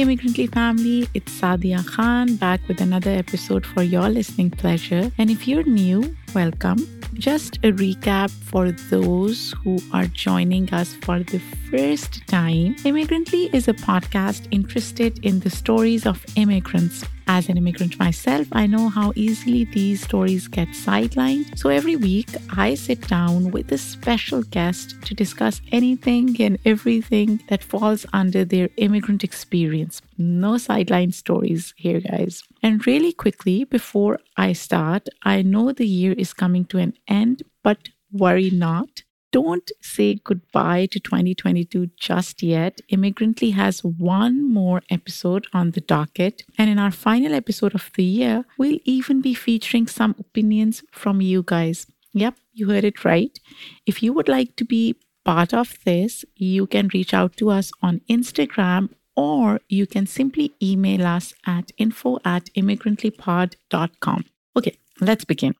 Immigrantly family, it's Saadia Khan back with another episode for your listening pleasure. And if you're new, welcome. Just a recap for those who are joining us for the first time. Immigrantly is a podcast interested in the stories of immigrants as an immigrant myself, I know how easily these stories get sidelined. So every week, I sit down with a special guest to discuss anything and everything that falls under their immigrant experience. No sideline stories here, guys. And really quickly, before I start, I know the year is coming to an end, but worry not don't say goodbye to 2022 just yet. Immigrantly has one more episode on the docket. And in our final episode of the year, we'll even be featuring some opinions from you guys. Yep, you heard it right. If you would like to be part of this, you can reach out to us on Instagram or you can simply email us at info at immigrantlypod.com. Okay, let's begin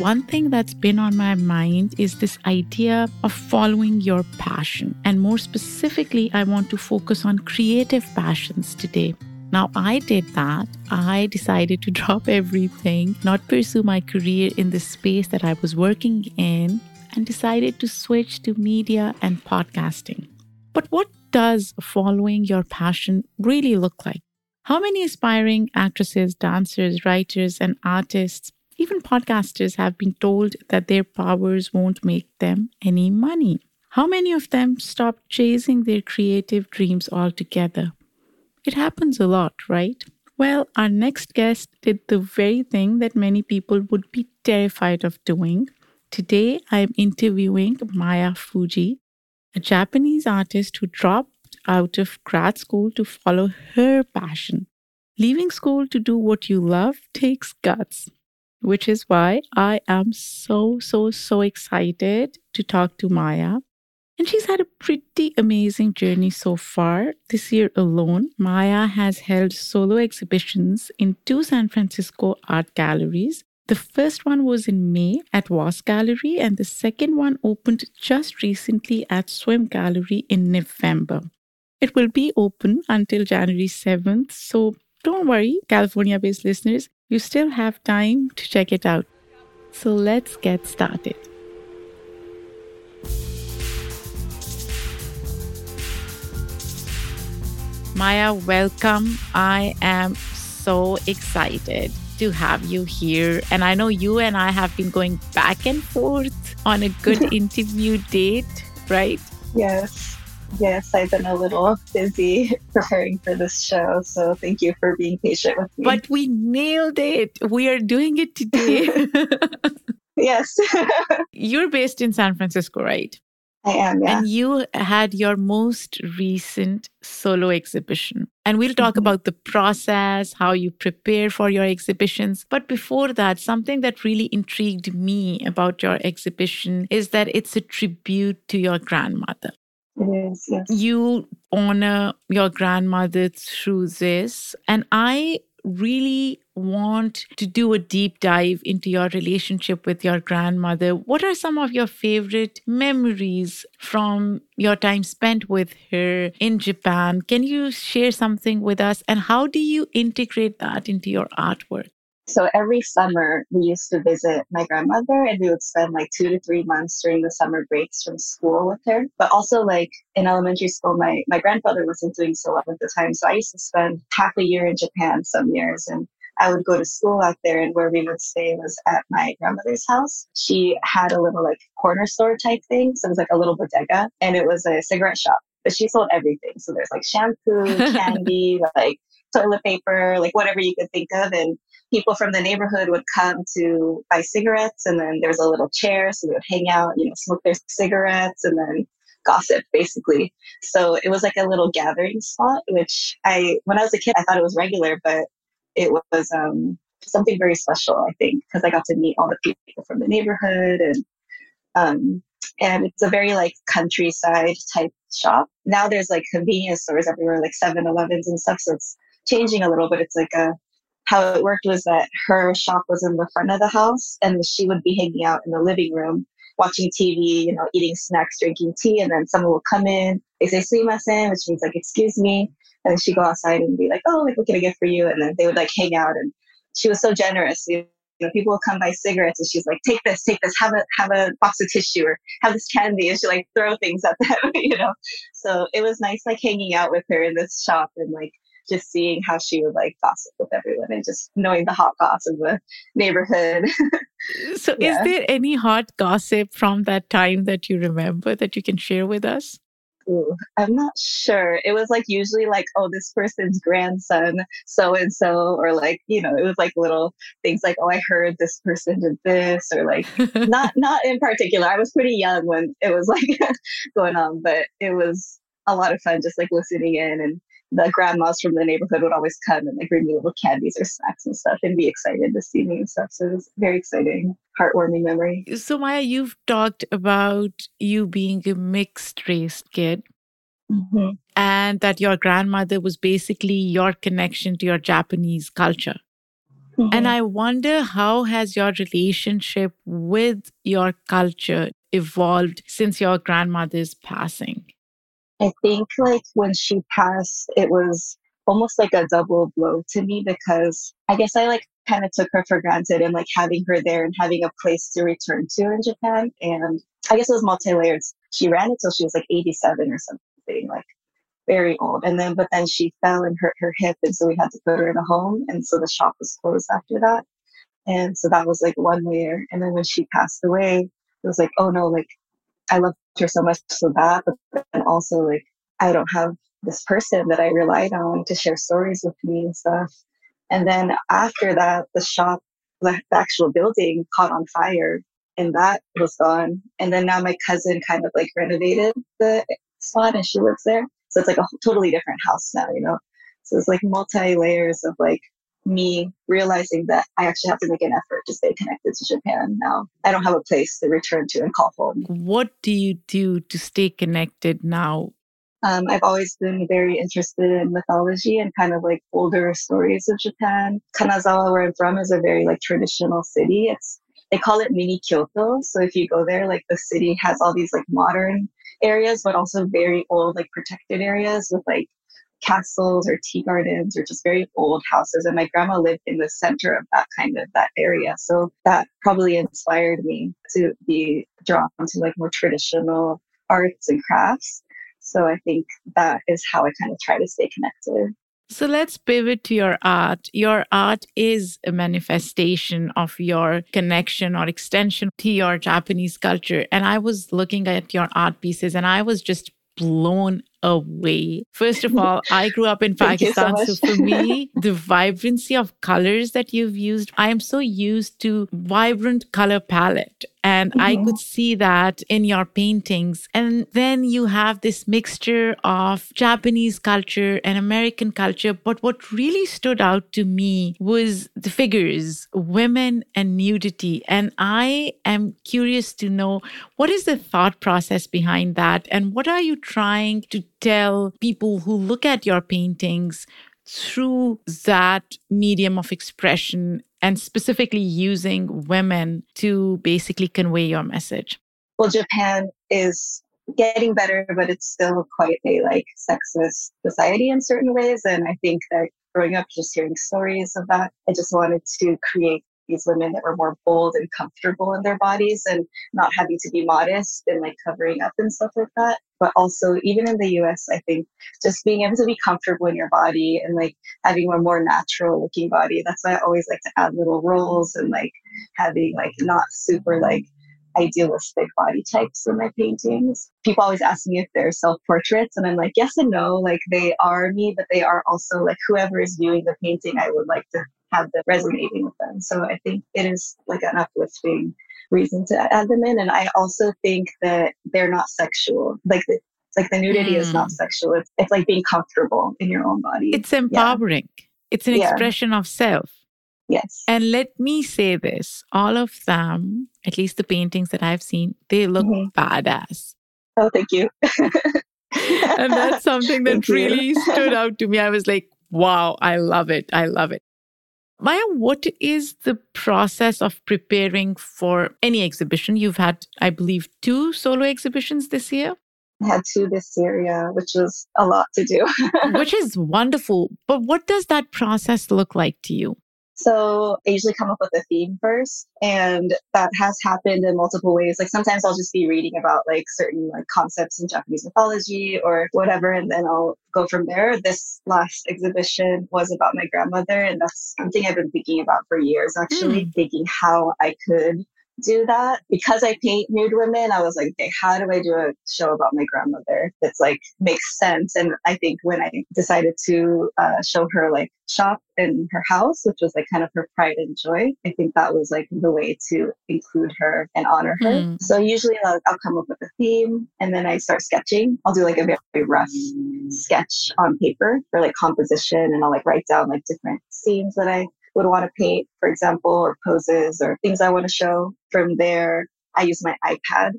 one thing that's been on my mind is this idea of following your passion. And more specifically, I want to focus on creative passions today. Now, I did that. I decided to drop everything, not pursue my career in the space that I was working in, and decided to switch to media and podcasting. But what does following your passion really look like? How many aspiring actresses, dancers, writers, and artists even podcasters have been told that their powers won't make them any money. How many of them stop chasing their creative dreams altogether? It happens a lot, right? Well, our next guest did the very thing that many people would be terrified of doing. Today, I'm interviewing Maya Fuji, a Japanese artist who dropped out of grad school to follow her passion. Leaving school to do what you love takes guts which is why I am so, so, so excited to talk to Maya. And she's had a pretty amazing journey so far. This year alone, Maya has held solo exhibitions in two San Francisco art galleries. The first one was in May at Voss Gallery, and the second one opened just recently at Swim Gallery in November. It will be open until January 7th, so don't worry, California based listeners, you still have time to check it out. So let's get started. Maya, welcome. I am so excited to have you here. And I know you and I have been going back and forth on a good interview date, right? Yes. Yes, I've been a little busy preparing for this show. So thank you for being patient with me. But we nailed it. We are doing it today. yes. You're based in San Francisco, right? I am, yeah. And you had your most recent solo exhibition. And we'll talk mm-hmm. about the process, how you prepare for your exhibitions. But before that, something that really intrigued me about your exhibition is that it's a tribute to your grandmother. Yes. You honor your grandmother through this. And I really want to do a deep dive into your relationship with your grandmother. What are some of your favorite memories from your time spent with her in Japan? Can you share something with us? And how do you integrate that into your artwork? So every summer we used to visit my grandmother and we would spend like two to three months during the summer breaks from school with her. But also like in elementary school, my, my grandfather wasn't doing so well at the time. So I used to spend half a year in Japan some years and I would go to school out there and where we would stay was at my grandmother's house. She had a little like corner store type thing. So it was like a little bodega and it was a cigarette shop, but she sold everything. So there's like shampoo, candy, like toilet paper, like whatever you could think of. And people from the neighborhood would come to buy cigarettes and then there was a little chair so they would hang out you know smoke their cigarettes and then gossip basically. So it was like a little gathering spot which i when i was a kid i thought it was regular but it was um, something very special i think because i got to meet all the people from the neighborhood and um, and it's a very like countryside type shop. Now there's like convenience stores everywhere like 7-elevens and stuff so it's changing a little but it's like a how it worked was that her shop was in the front of the house and she would be hanging out in the living room watching TV, you know, eating snacks, drinking tea, and then someone would come in, they say sumimasen, which means like excuse me. And she'd go outside and be like, oh, like what can I get for you? And then they would like hang out and she was so generous. You know, people would come buy cigarettes and she's like, take this, take this, have a have a box of tissue or have this candy and she like throw things at them, you know. So it was nice like hanging out with her in this shop and like just seeing how she would like gossip with everyone and just knowing the hot gossip of the neighborhood. so yeah. is there any hot gossip from that time that you remember that you can share with us? Ooh, I'm not sure. It was like usually like, oh, this person's grandson, so and so, or like, you know, it was like little things like, oh, I heard this person did this, or like not not in particular. I was pretty young when it was like going on, but it was a lot of fun just like listening in and the grandmas from the neighborhood would always come and like bring me little candies or snacks and stuff and be excited to see me and stuff. So it was very exciting, heartwarming memory. So Maya, you've talked about you being a mixed race kid. Mm-hmm. And that your grandmother was basically your connection to your Japanese culture. Mm-hmm. And I wonder how has your relationship with your culture evolved since your grandmother's passing? I think like when she passed, it was almost like a double blow to me because I guess I like kind of took her for granted and like having her there and having a place to return to in Japan. And I guess it was multi layered. She ran until she was like 87 or something, like very old. And then, but then she fell and hurt her hip. And so we had to put her in a home. And so the shop was closed after that. And so that was like one layer. And then when she passed away, it was like, oh no, like I loved so much for that, but then also like I don't have this person that I relied on to share stories with me and stuff. And then after that, the shop, the, the actual building caught on fire and that was gone. And then now my cousin kind of like renovated the spot and she lives there. So it's like a totally different house now, you know? So it's like multi layers of like me realizing that I actually have to make an effort to stay connected to Japan now. I don't have a place to return to and call home. What do you do to stay connected now? Um, I've always been very interested in mythology and kind of like older stories of Japan. Kanazawa, where I'm from, is a very like traditional city. It's they call it mini Kyoto. So if you go there, like the city has all these like modern areas, but also very old like protected areas with like castles or tea gardens or just very old houses. And my grandma lived in the center of that kind of that area. So that probably inspired me to be drawn to like more traditional arts and crafts. So I think that is how I kind of try to stay connected. So let's pivot to your art. Your art is a manifestation of your connection or extension to your Japanese culture. And I was looking at your art pieces and I was just blown away. First of all, I grew up in Pakistan. So, so, for me, the vibrancy of colors that you've used, I am so used to vibrant color palette. And mm-hmm. I could see that in your paintings. And then you have this mixture of Japanese culture and American culture. But what really stood out to me was the figures, women and nudity. And I am curious to know what is the thought process behind that? And what are you trying to tell people who look at your paintings through that medium of expression and specifically using women to basically convey your message? Well, Japan is getting better, but it's still quite a like sexist society in certain ways. And I think that growing up just hearing stories of that, I just wanted to create these women that were more bold and comfortable in their bodies and not having to be modest and like covering up and stuff like that. But also, even in the US, I think just being able to be comfortable in your body and like having a more natural looking body. That's why I always like to add little rolls and like having like not super like idealistic body types in my paintings. People always ask me if they're self portraits, and I'm like, yes and no. Like, they are me, but they are also like whoever is viewing the painting, I would like to have them resonating with them. So I think it is like an uplifting reason to add them in. And I also think that they're not sexual. Like the, like the nudity mm. is not hmm. sexual. It's, it's like being comfortable in your own body. It's empowering. Yeah. It's an yeah. expression of self. Yes. And let me say this all of them, at least the paintings that I've seen, they look mm-hmm. badass. Oh, thank you. and that's something that really stood out to me. I was like, wow, I love it. I love it. Maya, what is the process of preparing for any exhibition? You've had, I believe, two solo exhibitions this year. I had two this year, yeah, which was a lot to do. which is wonderful. But what does that process look like to you? So I usually come up with a theme first, and that has happened in multiple ways. Like sometimes I'll just be reading about like certain like concepts in Japanese mythology or whatever, and then I'll go from there. This last exhibition was about my grandmother, and that's something I've been thinking about for years. Actually, mm. thinking how I could do that because I paint nude women. I was like, okay, how do I do a show about my grandmother that's like makes sense? And I think when I decided to uh, show her like shop in her house, which was like kind of her pride and joy, I think that was like the way to include her and honor her. Mm. So usually I'll, I'll come up with a theme and then I start sketching. I'll do like a very rough sketch on paper for like composition and I'll like write down like different scenes that I would want to paint, for example, or poses or things I want to show. From there, I use my iPad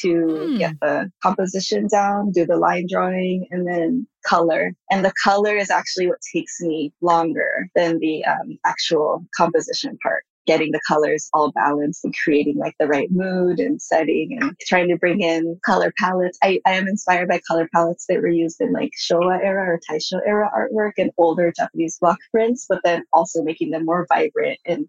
to hmm. get the composition down, do the line drawing, and then color. And the color is actually what takes me longer than the um, actual composition part getting the colors all balanced and creating like the right mood and setting and trying to bring in color palettes. I, I am inspired by color palettes that were used in like Showa era or Taisho era artwork and older Japanese block prints, but then also making them more vibrant and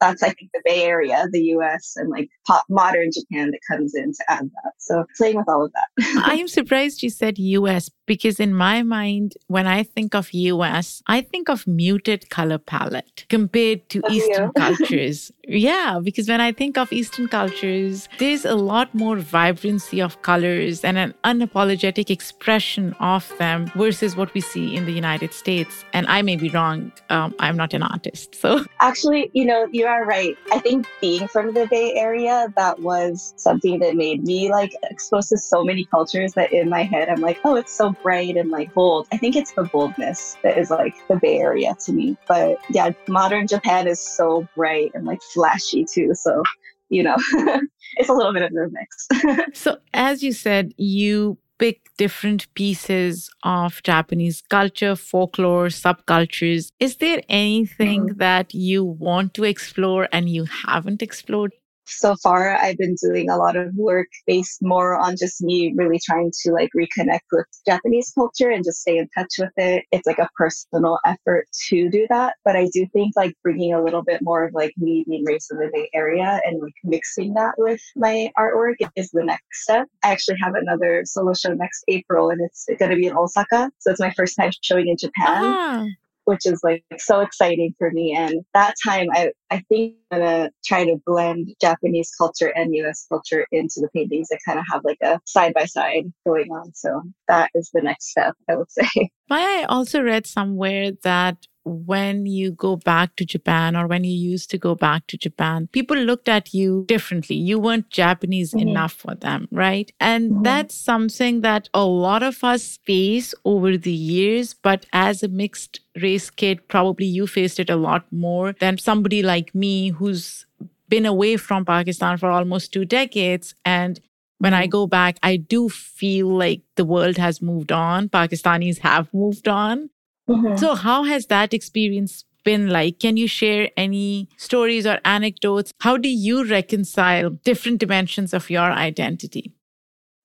that's I think the Bay Area, the US, and like pop modern Japan that comes in to add that. So playing with all of that. I am surprised you said US because in my mind, when I think of US, I think of muted color palette compared to Eastern cultures. Yeah, because when I think of Eastern cultures, there's a lot more vibrancy of colors and an unapologetic expression of them versus what we see in the United States. And I may be wrong. Um, I'm not an artist. So actually, you know, you are right. I think being from the Bay Area, that was something that made me like exposed to so many cultures that in my head, I'm like, oh, it's so bright and like bold. I think it's the boldness that is like the Bay Area to me. But yeah, modern Japan is so bright and like flashy too. So, you know, it's a little bit of a mix. so, as you said, you pick different pieces of Japanese culture, folklore, subcultures. Is there anything mm-hmm. that you want to explore and you haven't explored? So far I've been doing a lot of work based more on just me really trying to like reconnect with Japanese culture and just stay in touch with it. It's like a personal effort to do that. But I do think like bringing a little bit more of like me being raised in the Bay Area and like mixing that with my artwork is the next step. I actually have another solo show next April and it's going to be in Osaka. So it's my first time showing in Japan. Ah which is like so exciting for me. And that time, I, I think I'm gonna try to blend Japanese culture and US culture into the paintings that kind of have like a side by side going on. So that is the next step, I would say. But I also read somewhere that when you go back to Japan or when you used to go back to Japan, people looked at you differently. You weren't Japanese mm-hmm. enough for them, right? And mm-hmm. that's something that a lot of us face over the years. But as a mixed race kid, probably you faced it a lot more than somebody like me who's been away from Pakistan for almost two decades. And when I mm-hmm. go back, I do feel like the world has moved on. Pakistanis have moved on. Mm-hmm. So, how has that experience been like? Can you share any stories or anecdotes? How do you reconcile different dimensions of your identity?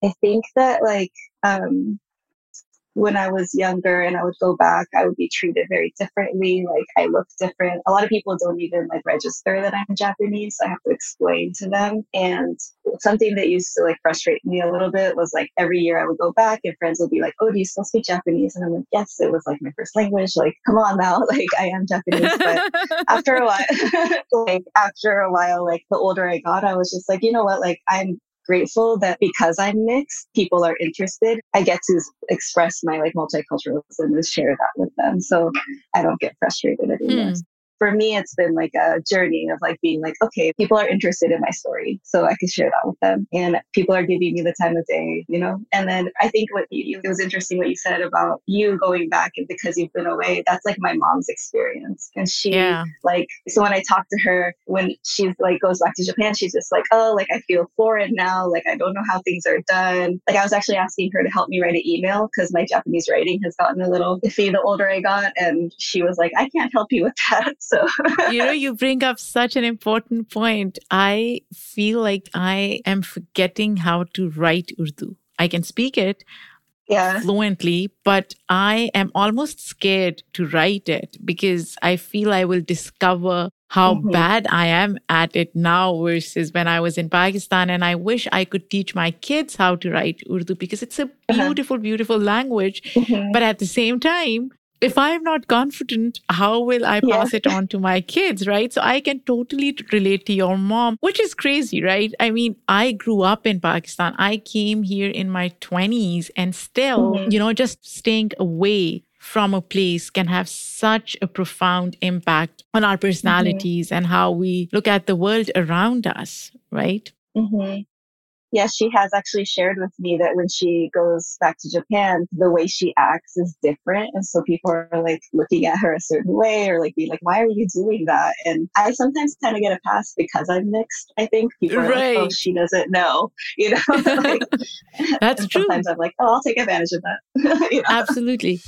I think that, like, um, when I was younger and I would go back, I would be treated very differently. Like I look different. A lot of people don't even like register that I'm Japanese. So I have to explain to them. And something that used to like frustrate me a little bit was like every year I would go back and friends would be like, Oh, do you still speak Japanese? And I'm like, Yes, it was like my first language. Like, come on now. Like I am Japanese. But after a while, like after a while, like the older I got, I was just like, you know what? Like I'm grateful that because I'm mixed, people are interested. I get to express my like multiculturalism and share that with them. So I don't get frustrated anymore. Hmm for me, it's been like a journey of like being like, okay, people are interested in my story, so I can share that with them, and people are giving me the time of day, you know. And then I think what you, it was interesting what you said about you going back and because you've been away. That's like my mom's experience, and she yeah. like so when I talk to her when she's like goes back to Japan, she's just like, oh, like I feel foreign now, like I don't know how things are done. Like I was actually asking her to help me write an email because my Japanese writing has gotten a little iffy the older I got, and she was like, I can't help you with that. So, you know, you bring up such an important point. I feel like I am forgetting how to write Urdu. I can speak it yeah. fluently, but I am almost scared to write it because I feel I will discover how mm-hmm. bad I am at it now versus when I was in Pakistan. And I wish I could teach my kids how to write Urdu because it's a uh-huh. beautiful, uh-huh. beautiful language. Mm-hmm. But at the same time, if I'm not confident, how will I pass yeah. it on to my kids, right? So I can totally relate to your mom, which is crazy, right? I mean, I grew up in Pakistan. I came here in my 20s and still, mm-hmm. you know, just staying away from a place can have such a profound impact on our personalities mm-hmm. and how we look at the world around us, right? Mm-hmm yeah, she has actually shared with me that when she goes back to Japan, the way she acts is different. And so people are like looking at her a certain way or like being like, why are you doing that? And I sometimes kind of get a pass because I'm mixed. I think people are right. like, oh, she doesn't know, you know? like, That's true. Sometimes I'm like, oh, I'll take advantage of that. you know? Absolutely.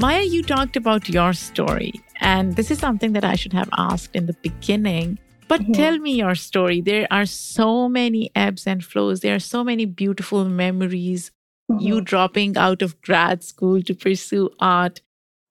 Maya, you talked about your story, and this is something that I should have asked in the beginning. But mm-hmm. tell me your story. There are so many ebbs and flows. There are so many beautiful memories. Mm-hmm. You dropping out of grad school to pursue art,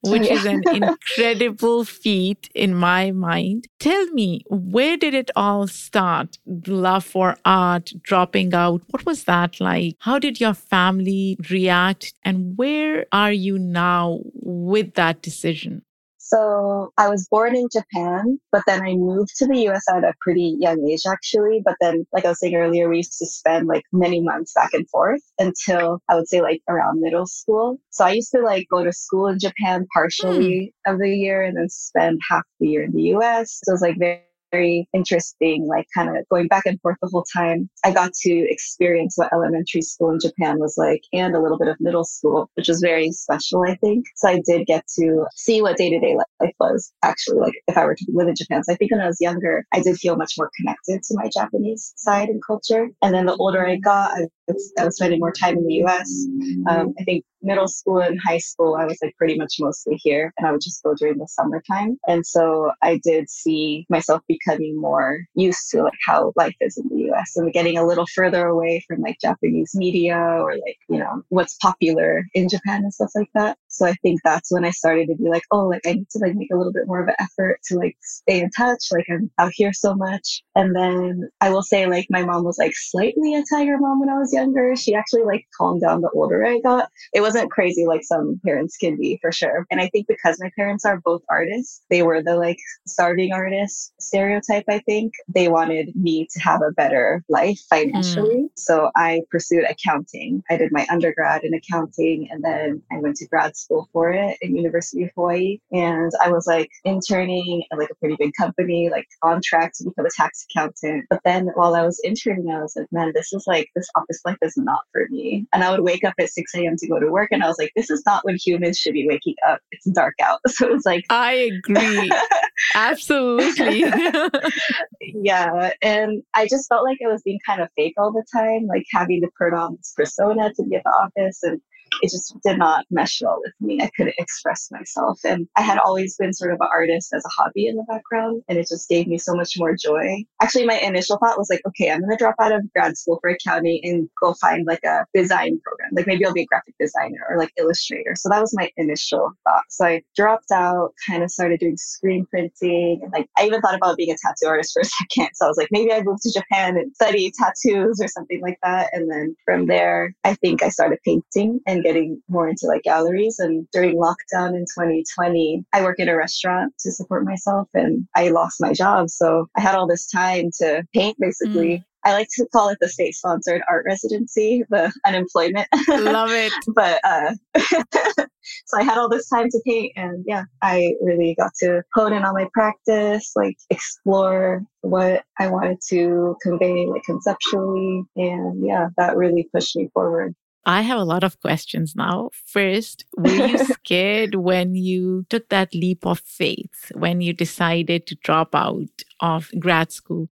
which is an incredible feat in my mind. Tell me, where did it all start? Love for art, dropping out. What was that like? How did your family react? And where are you now with that decision? So I was born in Japan, but then I moved to the US at a pretty young age, actually. But then, like I was saying earlier, we used to spend like many months back and forth until I would say like around middle school. So I used to like go to school in Japan partially mm. of the year and then spend half the year in the US. So it was like very very interesting, like kind of going back and forth the whole time. I got to experience what elementary school in Japan was like and a little bit of middle school, which was very special, I think. So I did get to see what day to day life was actually like if I were to live in Japan. So I think when I was younger, I did feel much more connected to my Japanese side and culture. And then the older I got, I was, spending more time in the US. Um, I think middle school and high school, I was like pretty much mostly here and I would just go during the summertime. And so I did see myself becoming more used to like how life is in the US and getting a little further away from like Japanese media or like, you know, what's popular in Japan and stuff like that. So I think that's when I started to be like, oh, like I need to like make a little bit more of an effort to like stay in touch. Like I'm out here so much. And then I will say like my mom was like slightly a tiger mom when I was younger. She actually like calmed down the older I got. It wasn't crazy like some parents can be for sure. And I think because my parents are both artists, they were the like starving artist stereotype, I think. They wanted me to have a better life financially. Mm. So I pursued accounting. I did my undergrad in accounting and then I went to grad school for it in University of Hawaii. And I was like interning at like a pretty big company, like on track to become a tax accountant. But then while I was interning, I was like, man, this is like, this office life is not for me. And I would wake up at 6 a.m. to go to work. And I was like, this is not when humans should be waking up. It's dark out. So it was like, I agree. Absolutely. yeah. And I just felt like I was being kind of fake all the time, like having to put on this persona to be at the office. And it just did not mesh well with me. I couldn't express myself. And I had always been sort of an artist as a hobby in the background, and it just gave me so much more joy. Actually, my initial thought was like, okay, I'm going to drop out of grad school for accounting and go find like a design program. Like maybe I'll be a graphic designer or like illustrator. So that was my initial thought. So I dropped out, kind of started doing screen printing. And like, I even thought about being a tattoo artist for a second. So I was like, maybe I move to Japan and study tattoos or something like that. And then from there, I think I started painting and getting more into like galleries. And during lockdown in 2020, I work in a restaurant to support myself and I lost my job. So I had all this time to paint basically. Mm. I like to call it the state sponsored art residency, the unemployment. Love it. but uh, so I had all this time to paint, and yeah, I really got to hone in on my practice, like explore what I wanted to convey, like conceptually, and yeah, that really pushed me forward. I have a lot of questions now. First, were you scared when you took that leap of faith, when you decided to drop out of grad school?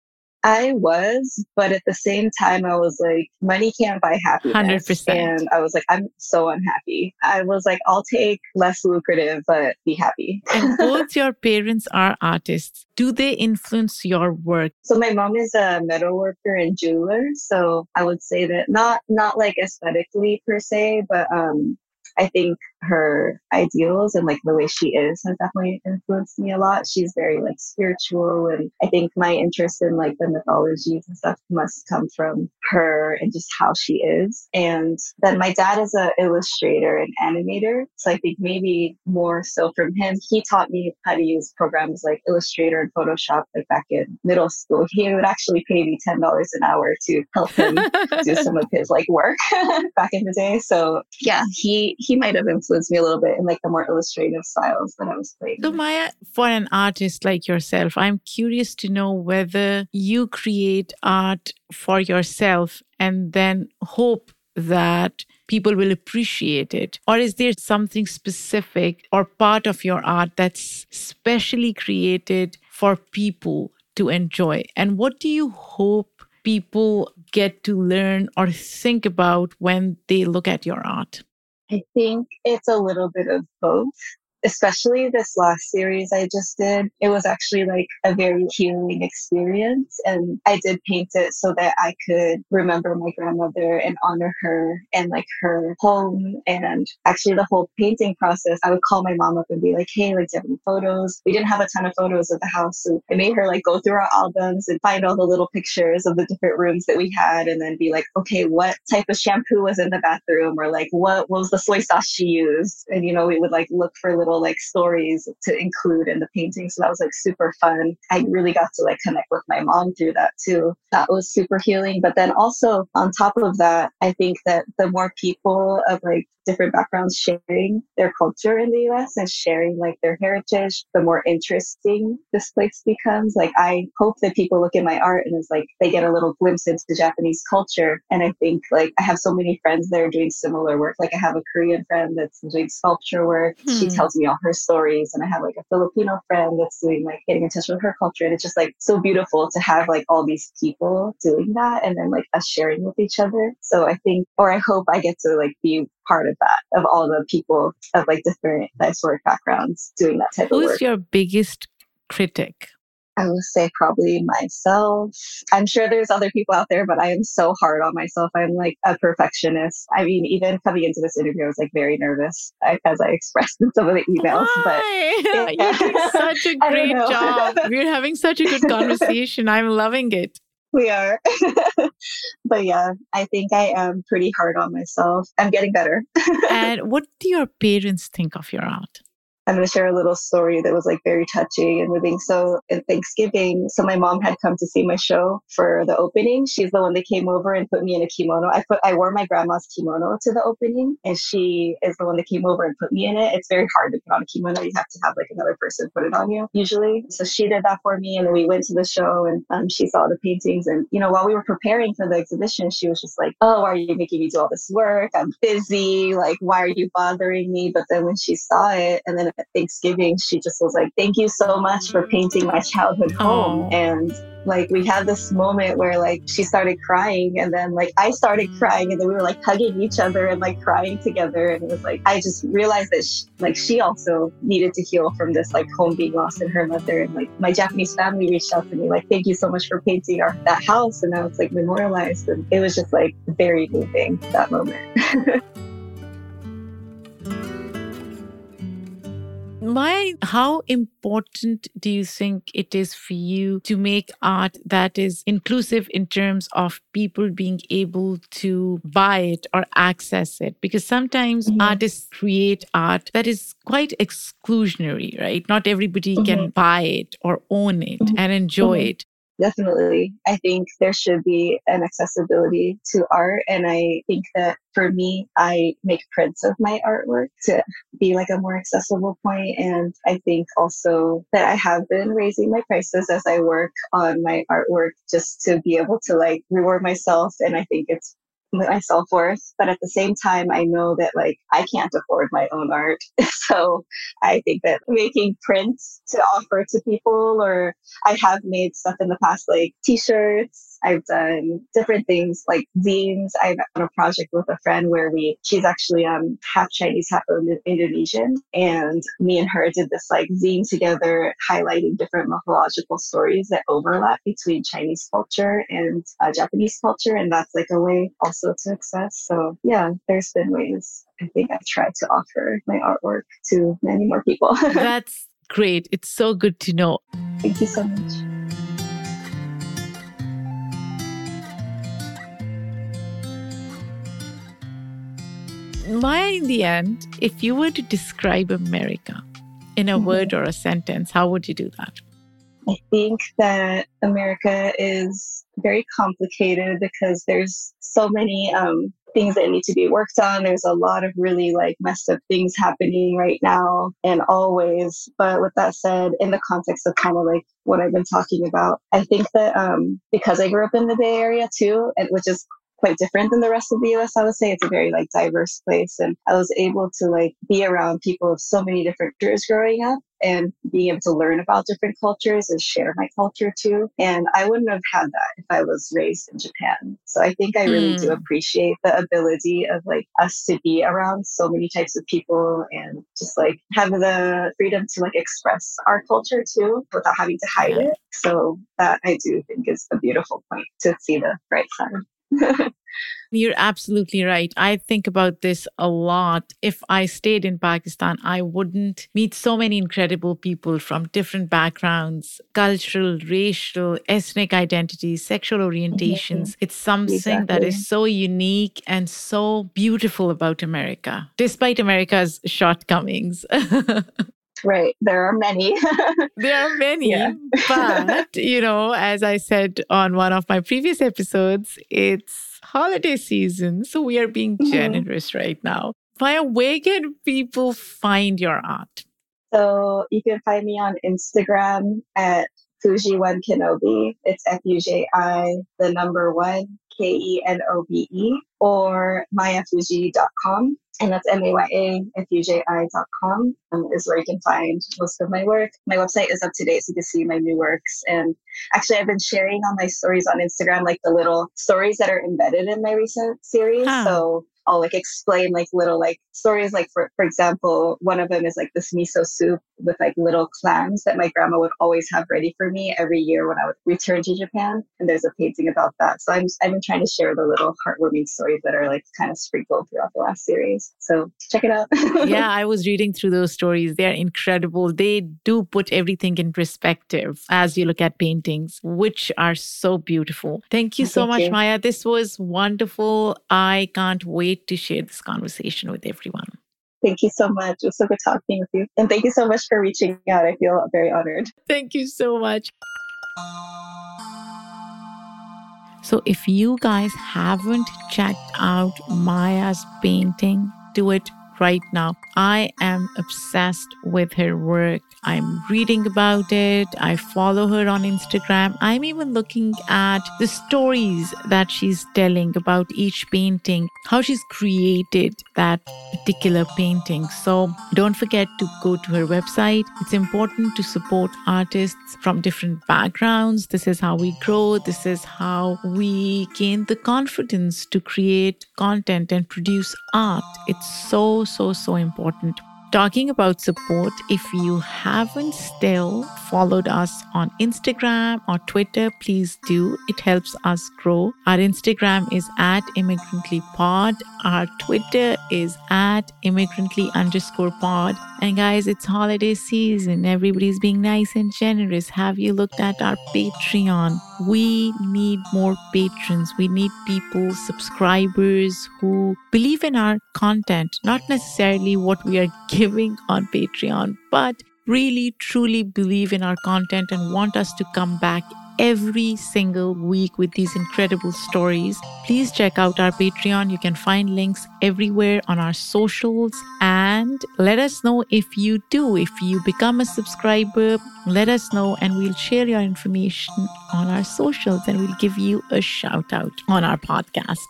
I was, but at the same time, I was like, money can't buy happiness. 100%. And I was like, I'm so unhappy. I was like, I'll take less lucrative, but be happy. and both your parents are artists. Do they influence your work? So my mom is a metal worker and jeweler. So I would say that not, not like aesthetically per se, but, um, I think her ideals and like the way she is has definitely influenced me a lot. She's very like spiritual and I think my interest in like the mythologies and stuff must come from her and just how she is. And then my dad is an illustrator and animator. So I think maybe more so from him, he taught me how to use programs like Illustrator and Photoshop like back in middle school. He would actually pay me $10 an hour to help him do some of his like work back in the day. So yeah, he, he might have influenced influenced me a little bit in like the more illustrative styles that I was playing. So Maya, for an artist like yourself, I'm curious to know whether you create art for yourself and then hope that people will appreciate it? Or is there something specific or part of your art that's specially created for people to enjoy? And what do you hope people get to learn or think about when they look at your art? I think it's a little bit of both especially this last series I just did, it was actually like a very healing experience. And I did paint it so that I could remember my grandmother and honor her and like her home. And actually, the whole painting process, I would call my mom up and be like, hey, like, do you have any photos? We didn't have a ton of photos of the house. So I made her like go through our albums and find all the little pictures of the different rooms that we had and then be like, okay, what type of shampoo was in the bathroom? Or like, what, what was the soy sauce she used? And, you know, we would like look for little like stories to include in the painting. So that was like super fun. I really got to like connect with my mom through that too. That was super healing. But then also on top of that, I think that the more people of like different backgrounds sharing their culture in the US and sharing like their heritage, the more interesting this place becomes. Like I hope that people look at my art and it's like they get a little glimpse into Japanese culture. And I think like I have so many friends that are doing similar work. Like I have a Korean friend that's doing sculpture work. Hmm. She tells me all her stories. And I have like a Filipino friend that's doing like getting in touch with her culture. And it's just like so beautiful to have like all these people doing that and then like us sharing with each other. So I think, or I hope I get to like be part of that, of all the people of like different historic backgrounds doing that type Who's of work. Who's your biggest critic? I would say probably myself. I'm sure there's other people out there, but I am so hard on myself. I'm like a perfectionist. I mean, even coming into this interview, I was like very nervous as I expressed in some of the emails. Why? But yeah. you're doing such a great job. We're having such a good conversation. I'm loving it. We are. but yeah, I think I am pretty hard on myself. I'm getting better. and what do your parents think of your art? I'm going to share a little story that was like very touching and moving. So in Thanksgiving, so my mom had come to see my show for the opening. She's the one that came over and put me in a kimono. I put, I wore my grandma's kimono to the opening and she is the one that came over and put me in it. It's very hard to put on a kimono. You have to have like another person put it on you usually. So she did that for me. And then we went to the show and um, she saw the paintings. And, you know, while we were preparing for the exhibition, she was just like, Oh, why are you making me do all this work? I'm busy. Like, why are you bothering me? But then when she saw it and then at Thanksgiving, she just was like, Thank you so much for painting my childhood home. And like we had this moment where like she started crying and then like I started crying and then we were like hugging each other and like crying together and it was like I just realized that she, like she also needed to heal from this like home being lost in her mother and like my Japanese family reached out to me like thank you so much for painting our that house and now it's like memorialized and it was just like very moving that moment. Why, how important do you think it is for you to make art that is inclusive in terms of people being able to buy it or access it? Because sometimes mm-hmm. artists create art that is quite exclusionary, right? Not everybody mm-hmm. can buy it or own it mm-hmm. and enjoy mm-hmm. it. Definitely. I think there should be an accessibility to art. And I think that for me, I make prints of my artwork to be like a more accessible point. And I think also that I have been raising my prices as I work on my artwork just to be able to like reward myself. And I think it's my self worth. But at the same time, I know that like I can't afford my own art. so I think that making prints to offer to people, or I have made stuff in the past like t shirts. I've done different things like zines. I've done a project with a friend where we, she's actually um, half Chinese, half Indonesian. And me and her did this like zine together, highlighting different mythological stories that overlap between Chinese culture and uh, Japanese culture. And that's like a way also to access. So yeah, there's been ways I think I've tried to offer my artwork to many more people. that's great. It's so good to know. Thank you so much. Maya, in the end, if you were to describe America in a mm-hmm. word or a sentence, how would you do that? I think that America is very complicated because there's so many um, things that need to be worked on. There's a lot of really like messed up things happening right now and always. But with that said, in the context of kind of like what I've been talking about, I think that um, because I grew up in the Bay Area too, and which is quite different than the rest of the US. I would say it's a very like diverse place. And I was able to like be around people of so many different cultures growing up and being able to learn about different cultures and share my culture too. And I wouldn't have had that if I was raised in Japan. So I think I really mm. do hmm. appreciate the ability of like us to be around so many types of people and just like have the freedom to like express our culture too without having to hide it. So that I do think is a beautiful point to see the bright side. You're absolutely right. I think about this a lot. If I stayed in Pakistan, I wouldn't meet so many incredible people from different backgrounds, cultural, racial, ethnic identities, sexual orientations. Mm-hmm. It's something exactly. that is so unique and so beautiful about America, despite America's shortcomings. Right. There are many. there are many. Yeah. but, you know, as I said on one of my previous episodes, it's holiday season. So we are being mm-hmm. generous right now. Maya, where can people find your art? So you can find me on Instagram at Fuji One Kenobi. It's F U J I, the number one, K E N O B E, or mayafuji.com and that's M-A-Y-A-F-U-J-I.com um, is where you can find most of my work. My website is up to date, so you can see my new works. And actually, I've been sharing on my stories on Instagram, like the little stories that are embedded in my recent series. So I'll like explain like little like stories. Like for for example, one of them is like this miso soup with like little clams that my grandma would always have ready for me every year when I would return to Japan. And there's a painting about that. So I'm I've been trying to share the little heartwarming stories that are like kind of sprinkled throughout the last series. So check it out. yeah, I was reading through those stories. They're incredible. They do put everything in perspective as you look at paintings, which are so beautiful. Thank you so Thank much, you. Maya. This was wonderful. I can't wait to share this conversation with everyone. Thank you so much. It was so good talking with you. And thank you so much for reaching out. I feel very honored. Thank you so much. So, if you guys haven't checked out Maya's painting, do it right now. I am obsessed with her work. I'm reading about it. I follow her on Instagram. I'm even looking at the stories that she's telling about each painting, how she's created that particular painting. So don't forget to go to her website. It's important to support artists from different backgrounds. This is how we grow. This is how we gain the confidence to create content and produce art. It's so, so, so important talking about support, if you haven't still followed us on Instagram or Twitter, please do. It helps us grow. Our Instagram is at immigrantlypod. Our Twitter is at immigrantly underscore pod. And guys, it's holiday season. Everybody's being nice and generous. Have you looked at our Patreon? We need more patrons. We need people, subscribers who believe in our content, not necessarily what we are giving on Patreon, but really truly believe in our content and want us to come back every single week with these incredible stories. Please check out our Patreon. You can find links everywhere on our socials and let us know if you do. If you become a subscriber, let us know and we'll share your information on our socials and we'll give you a shout out on our podcast.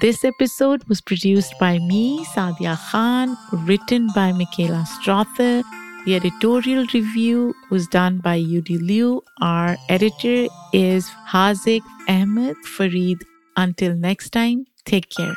This episode was produced by me, Saadia Khan, written by Michaela Strauther. The editorial review was done by Yudi Liu. Our editor is Haziq Ahmad Farid. Until next time, take care.